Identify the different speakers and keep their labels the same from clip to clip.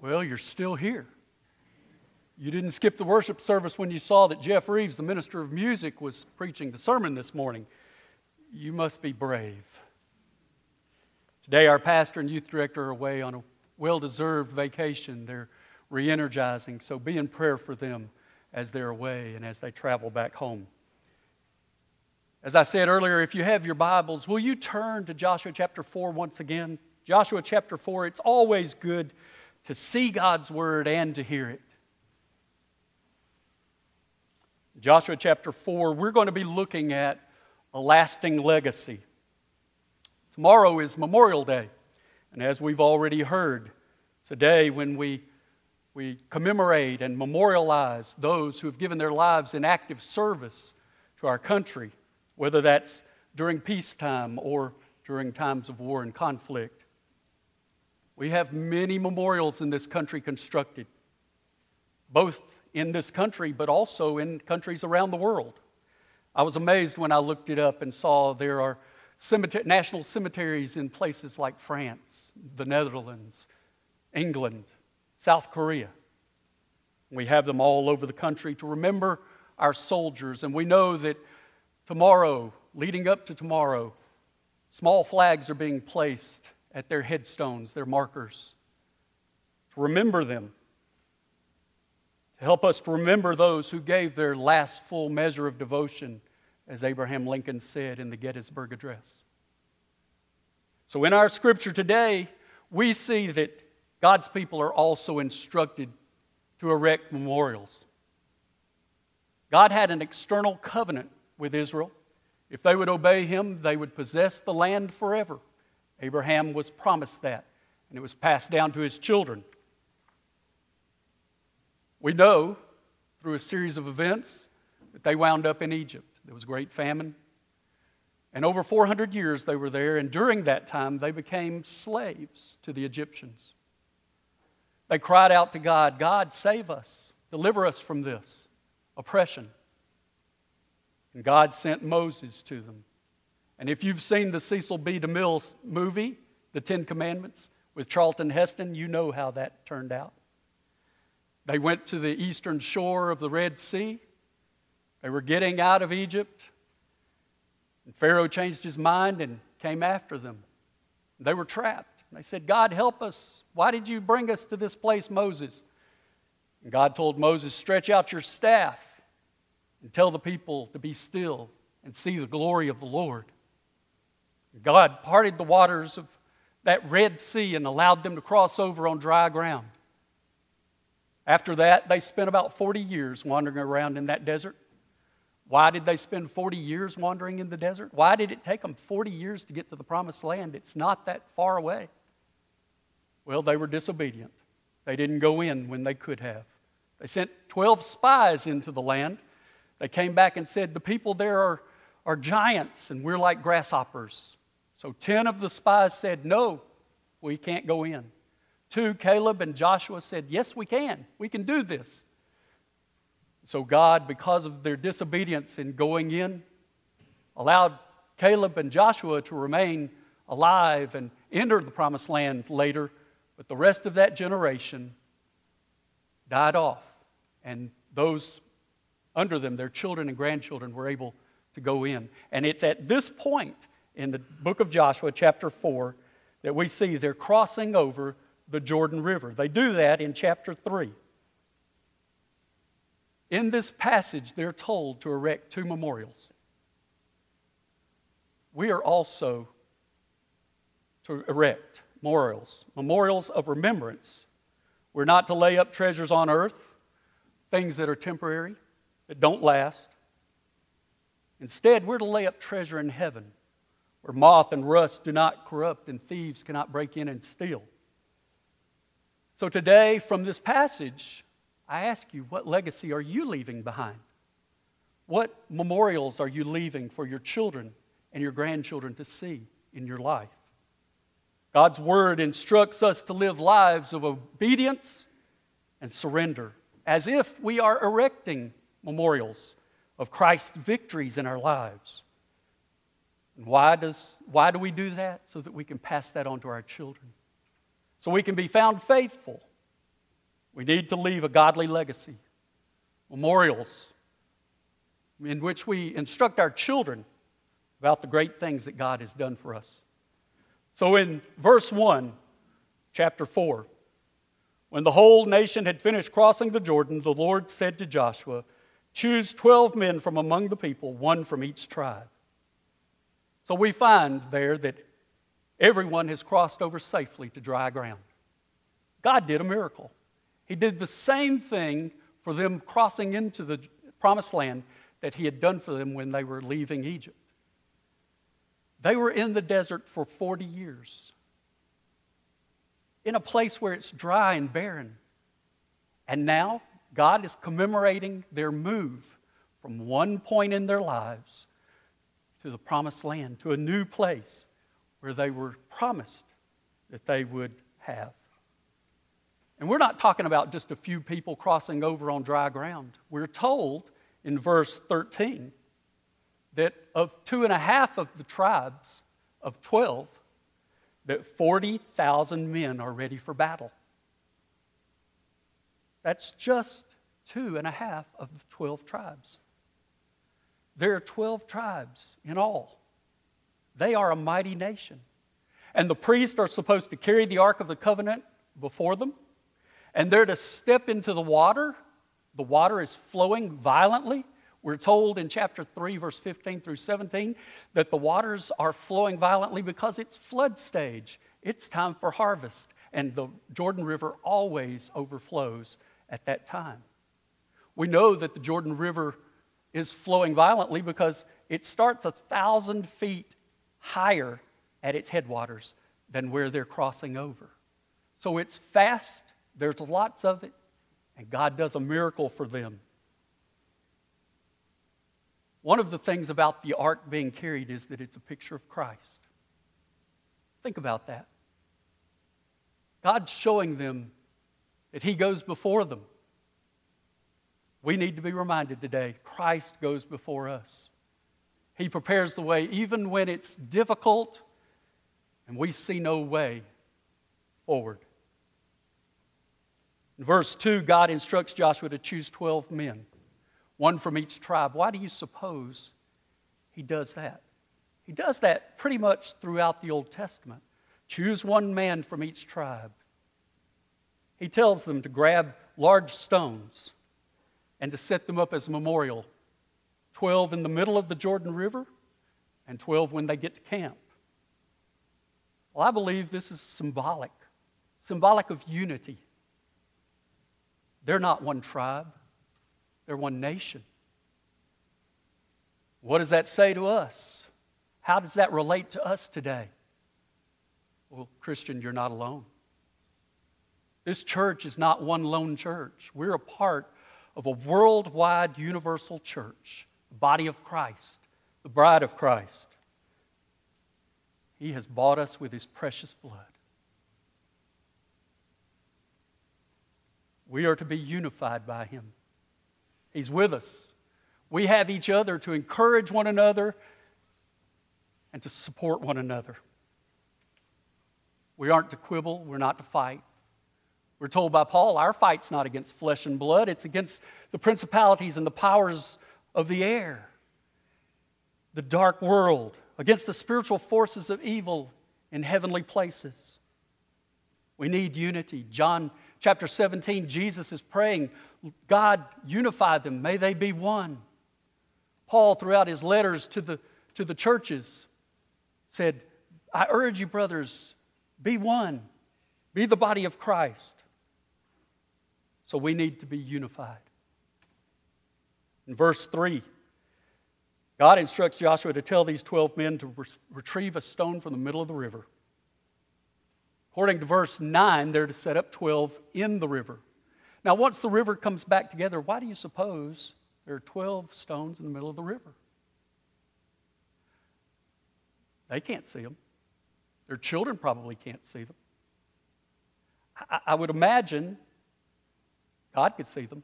Speaker 1: Well, you're still here. You didn't skip the worship service when you saw that Jeff Reeves, the minister of music, was preaching the sermon this morning. You must be brave. Today, our pastor and youth director are away on a well deserved vacation. They're re energizing, so be in prayer for them as they're away and as they travel back home. As I said earlier, if you have your Bibles, will you turn to Joshua chapter 4 once again? Joshua chapter 4, it's always good to see God's word and to hear it. Joshua chapter 4, we're going to be looking at a lasting legacy. Tomorrow is Memorial Day, and as we've already heard, it's a day when we, we commemorate and memorialize those who have given their lives in active service to our country, whether that's during peacetime or during times of war and conflict. We have many memorials in this country constructed, both in this country, but also in countries around the world. I was amazed when I looked it up and saw there are cemetery, national cemeteries in places like France, the Netherlands, England, South Korea. We have them all over the country to remember our soldiers, and we know that tomorrow, leading up to tomorrow, small flags are being placed at their headstones, their markers, to remember them to help us to remember those who gave their last full measure of devotion, as Abraham Lincoln said in the Gettysburg Address. So, in our scripture today, we see that God's people are also instructed to erect memorials. God had an external covenant with Israel. If they would obey him, they would possess the land forever. Abraham was promised that, and it was passed down to his children. We know through a series of events that they wound up in Egypt. There was great famine. And over 400 years they were there, and during that time they became slaves to the Egyptians. They cried out to God, God, save us, deliver us from this oppression. And God sent Moses to them. And if you've seen the Cecil B. DeMille movie, The Ten Commandments, with Charlton Heston, you know how that turned out. They went to the eastern shore of the Red Sea. They were getting out of Egypt. And Pharaoh changed his mind and came after them. They were trapped. They said, God, help us. Why did you bring us to this place, Moses? And God told Moses, Stretch out your staff and tell the people to be still and see the glory of the Lord. God parted the waters of that Red Sea and allowed them to cross over on dry ground. After that, they spent about 40 years wandering around in that desert. Why did they spend 40 years wandering in the desert? Why did it take them 40 years to get to the promised land? It's not that far away. Well, they were disobedient. They didn't go in when they could have. They sent 12 spies into the land. They came back and said, The people there are, are giants and we're like grasshoppers. So 10 of the spies said, No, we can't go in. Two, Caleb and Joshua said, Yes, we can. We can do this. So God, because of their disobedience in going in, allowed Caleb and Joshua to remain alive and enter the promised land later. But the rest of that generation died off. And those under them, their children and grandchildren, were able to go in. And it's at this point in the book of Joshua, chapter 4, that we see they're crossing over the Jordan River. They do that in chapter 3. In this passage, they're told to erect two memorials. We are also to erect memorials, memorials of remembrance. We're not to lay up treasures on earth, things that are temporary, that don't last. Instead, we're to lay up treasure in heaven, where moth and rust do not corrupt and thieves cannot break in and steal. So today, from this passage, I ask you, what legacy are you leaving behind? What memorials are you leaving for your children and your grandchildren to see in your life? God's Word instructs us to live lives of obedience and surrender, as if we are erecting memorials of Christ's victories in our lives. And why, does, why do we do that? So that we can pass that on to our children so we can be found faithful We need to leave a godly legacy, memorials in which we instruct our children about the great things that God has done for us. So in verse 1, chapter 4, when the whole nation had finished crossing the Jordan, the Lord said to Joshua, Choose 12 men from among the people, one from each tribe. So we find there that everyone has crossed over safely to dry ground. God did a miracle. He did the same thing for them crossing into the promised land that He had done for them when they were leaving Egypt. They were in the desert for 40 years, in a place where it's dry and barren. And now God is commemorating their move from one point in their lives to the promised land, to a new place where they were promised that they would have. And we're not talking about just a few people crossing over on dry ground. We're told in verse 13 that of two and a half of the tribes of 12, that 40,000 men are ready for battle. That's just two and a half of the 12 tribes. There are 12 tribes in all. They are a mighty nation. And the priests are supposed to carry the Ark of the Covenant before them, and they're to step into the water. The water is flowing violently. We're told in chapter 3, verse 15 through 17, that the waters are flowing violently because it's flood stage. It's time for harvest, and the Jordan River always overflows at that time. We know that the Jordan River is flowing violently because it starts a thousand feet higher at its headwaters than where they're crossing over. So it's fast, there's lots of it, and God does a miracle for them. One of the things about the ark being carried is that it's a picture of Christ. Think about that. God's showing them that He goes before them. We need to be reminded today Christ goes before us. He prepares the way even when it's difficult and we see no way forward. In verse 2, God instructs Joshua to choose 12 men, one from each tribe. Why do you suppose he does that? He does that pretty much throughout the Old Testament. Choose one man from each tribe. He tells them to grab large stones and to set them up as a memorial 12 in the middle of the Jordan River and 12 when they get to camp. Well, I believe this is symbolic, symbolic of unity. They're not one tribe, they're one nation. What does that say to us? How does that relate to us today? Well, Christian, you're not alone. This church is not one lone church. We're a part of a worldwide universal church, the body of Christ, the bride of Christ. He has bought us with his precious blood. We are to be unified by him. He's with us. We have each other to encourage one another and to support one another. We aren't to quibble, we're not to fight. We're told by Paul, our fight's not against flesh and blood, it's against the principalities and the powers of the air, the dark world, against the spiritual forces of evil in heavenly places. We need unity. John chapter 17, Jesus is praying, God, unify them. May they be one. Paul, throughout his letters to the, to the churches, said, I urge you, brothers, be one, be the body of Christ. So we need to be unified. In verse 3, God instructs Joshua to tell these 12 men to re- retrieve a stone from the middle of the river. According to verse 9, they're to set up 12 in the river. Now, once the river comes back together, why do you suppose there are 12 stones in the middle of the river? They can't see them. Their children probably can't see them. I, I would imagine God could see them.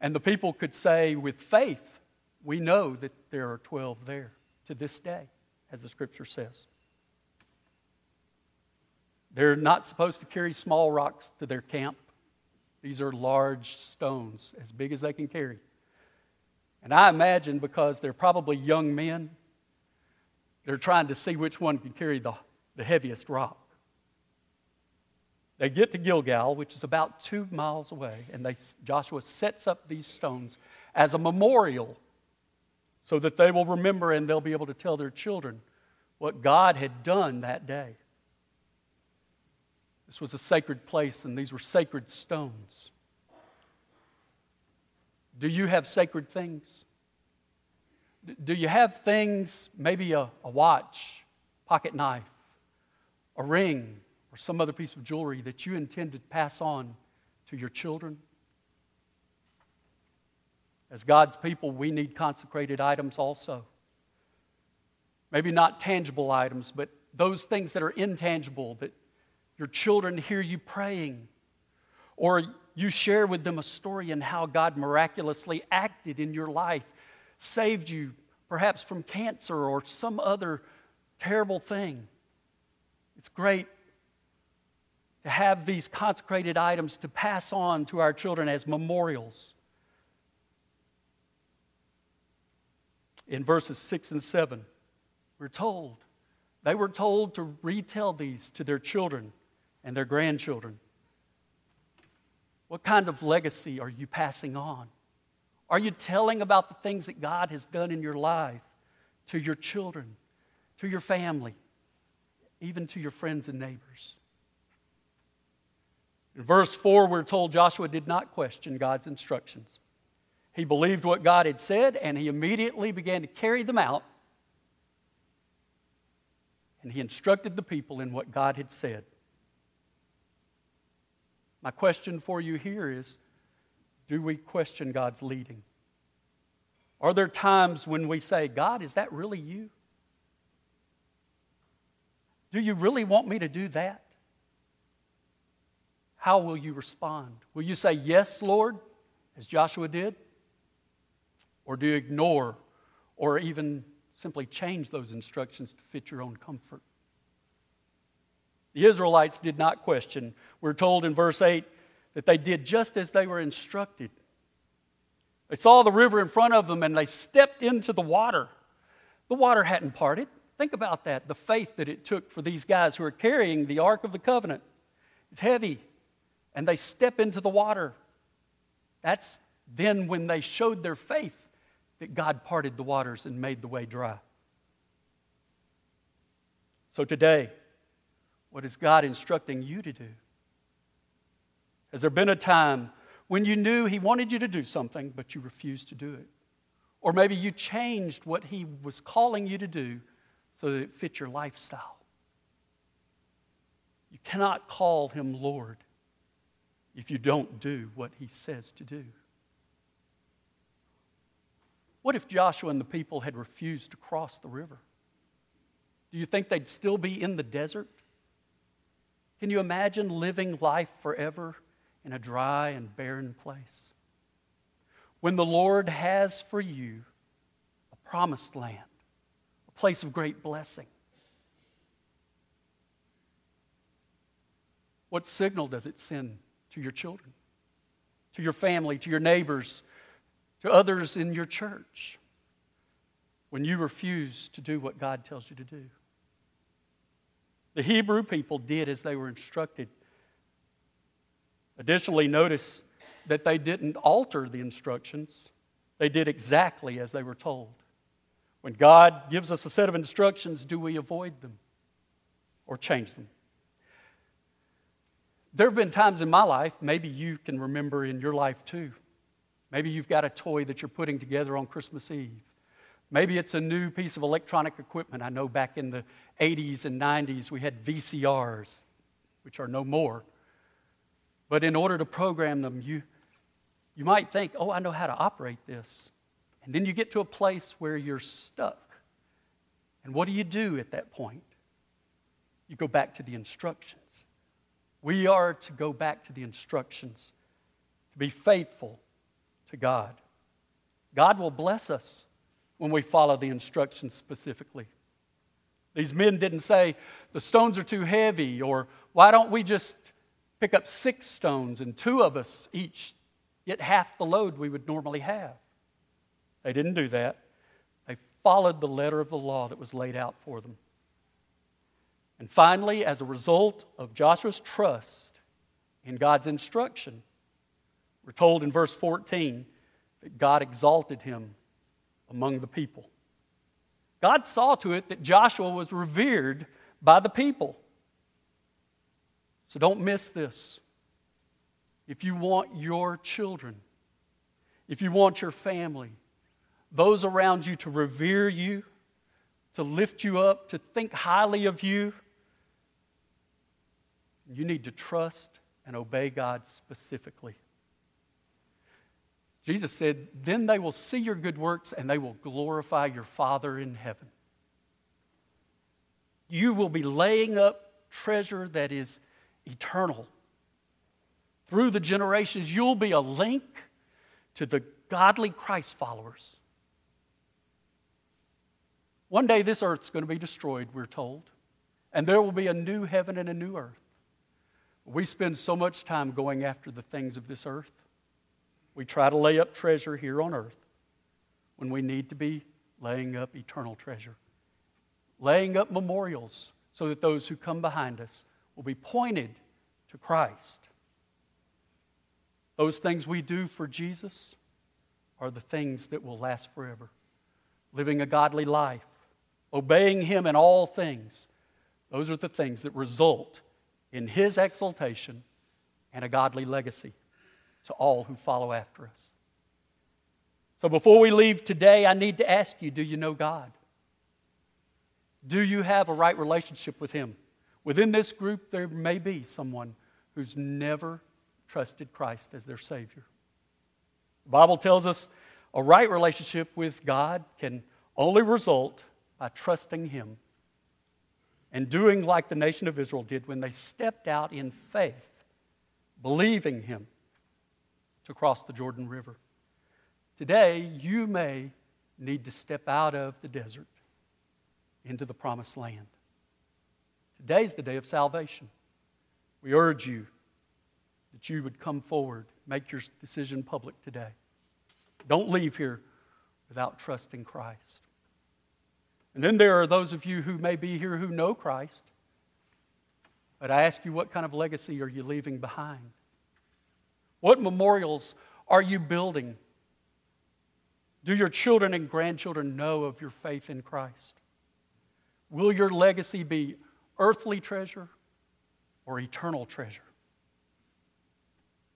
Speaker 1: And the people could say with faith, we know that there are 12 there to this day, as the scripture says. They're not supposed to carry small rocks to their camp. These are large stones, as big as they can carry. And I imagine because they're probably young men, they're trying to see which one can carry the, the heaviest rock. They get to Gilgal, which is about two miles away, and they, Joshua sets up these stones as a memorial so that they will remember and they'll be able to tell their children what God had done that day. This was a sacred place, and these were sacred stones. Do you have sacred things? Do you have things, maybe a, a watch, pocket knife, a ring, or some other piece of jewelry that you intend to pass on to your children? As God's people, we need consecrated items also. Maybe not tangible items, but those things that are intangible that your children hear you praying, or you share with them a story and how God miraculously acted in your life, saved you perhaps from cancer or some other terrible thing. It's great to have these consecrated items to pass on to our children as memorials. In verses 6 and 7, we're told, they were told to retell these to their children and their grandchildren. What kind of legacy are you passing on? Are you telling about the things that God has done in your life to your children, to your family, even to your friends and neighbors? In verse 4, we're told Joshua did not question God's instructions. He believed what God had said, and he immediately began to carry them out. And he instructed the people in what God had said. My question for you here is do we question God's leading? Are there times when we say, God, is that really you? Do you really want me to do that? How will you respond? Will you say, Yes, Lord, as Joshua did? Or do you ignore or even simply change those instructions to fit your own comfort? The Israelites did not question. We're told in verse 8 that they did just as they were instructed. They saw the river in front of them and they stepped into the water. The water hadn't parted. Think about that the faith that it took for these guys who are carrying the Ark of the Covenant. It's heavy, and they step into the water. That's then when they showed their faith that God parted the waters and made the way dry. So today, what is God instructing you to do? Has there been a time when you knew He wanted you to do something, but you refused to do it? Or maybe you changed what He was calling you to do so that it fit your lifestyle. You cannot call Him Lord if you don't do what He says to do. What if Joshua and the people had refused to cross the river? Do you think they'd still be in the desert? Can you imagine living life forever in a dry and barren place? When the Lord has for you a promised land, a place of great blessing. What signal does it send to your children, to your family, to your neighbors, to others in your church when you refuse to do what God tells you to do? The Hebrew people did as they were instructed. Additionally, notice that they didn't alter the instructions, they did exactly as they were told. When God gives us a set of instructions, do we avoid them or change them? There have been times in my life, maybe you can remember in your life too. Maybe you've got a toy that you're putting together on Christmas Eve. Maybe it's a new piece of electronic equipment. I know back in the 80s and 90s we had VCRs, which are no more. But in order to program them, you, you might think, oh, I know how to operate this. And then you get to a place where you're stuck. And what do you do at that point? You go back to the instructions. We are to go back to the instructions, to be faithful to God. God will bless us when we follow the instructions specifically. These men didn't say, the stones are too heavy, or why don't we just pick up six stones, and two of us each get half the load we would normally have. They didn't do that. They followed the letter of the law that was laid out for them. And finally, as a result of Joshua's trust in God's instruction, we're told in verse 14 that God exalted him among the people. God saw to it that Joshua was revered by the people. So don't miss this. If you want your children, if you want your family, those around you to revere you, to lift you up, to think highly of you, you need to trust and obey God specifically. Jesus said, Then they will see your good works and they will glorify your Father in heaven. You will be laying up treasure that is eternal. Through the generations, you'll be a link to the godly Christ followers. One day, this earth's going to be destroyed, we're told, and there will be a new heaven and a new earth. We spend so much time going after the things of this earth. We try to lay up treasure here on earth when we need to be laying up eternal treasure, laying up memorials so that those who come behind us will be pointed to Christ. Those things we do for Jesus are the things that will last forever. Living a godly life, obeying Him in all things, those are the things that result in His exaltation and a godly legacy to all who follow after us. So before we leave today, I need to ask you do you know God? Do you have a right relationship with Him? Within this group, there may be someone who's never trusted Christ as their Savior. The Bible tells us a right relationship with God can only result by trusting Him and doing like the nation of Israel did when they stepped out in faith, believing Him to cross the Jordan River. Today, you may need to step out of the desert into the promised land. Today's the day of salvation. We urge you that you would come forward, make your decision public today. Don't leave here without trusting Christ. And then there are those of you who may be here who know Christ. But I ask you, what kind of legacy are you leaving behind? What memorials are you building? Do your children and grandchildren know of your faith in Christ? Will your legacy be earthly treasure or eternal treasure?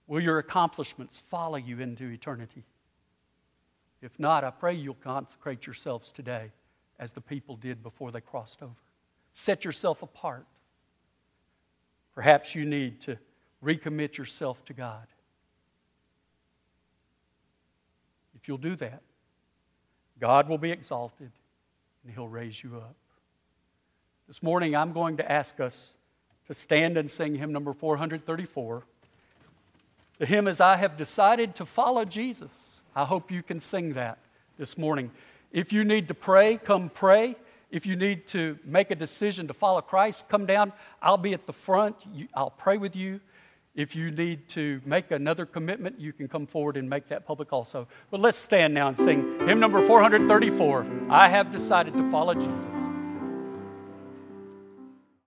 Speaker 1: Will your accomplishments follow you into eternity? If not, I pray you'll consecrate yourselves today as the people did before they crossed over. Set yourself apart. Perhaps you need to recommit yourself to God. If you'll do that, God will be exalted and He'll raise you up. This morning, I'm going to ask us to stand and sing hymn number 434. The hymn is I Have Decided to Follow Jesus. I hope you can sing that this morning. If you need to pray, come pray. If you need to make a decision to follow Christ, come down. I'll be at the front. I'll pray with you. If you need to make another commitment, you can come forward and make that public also. But let's stand now and sing hymn number 434 I have decided to follow Jesus.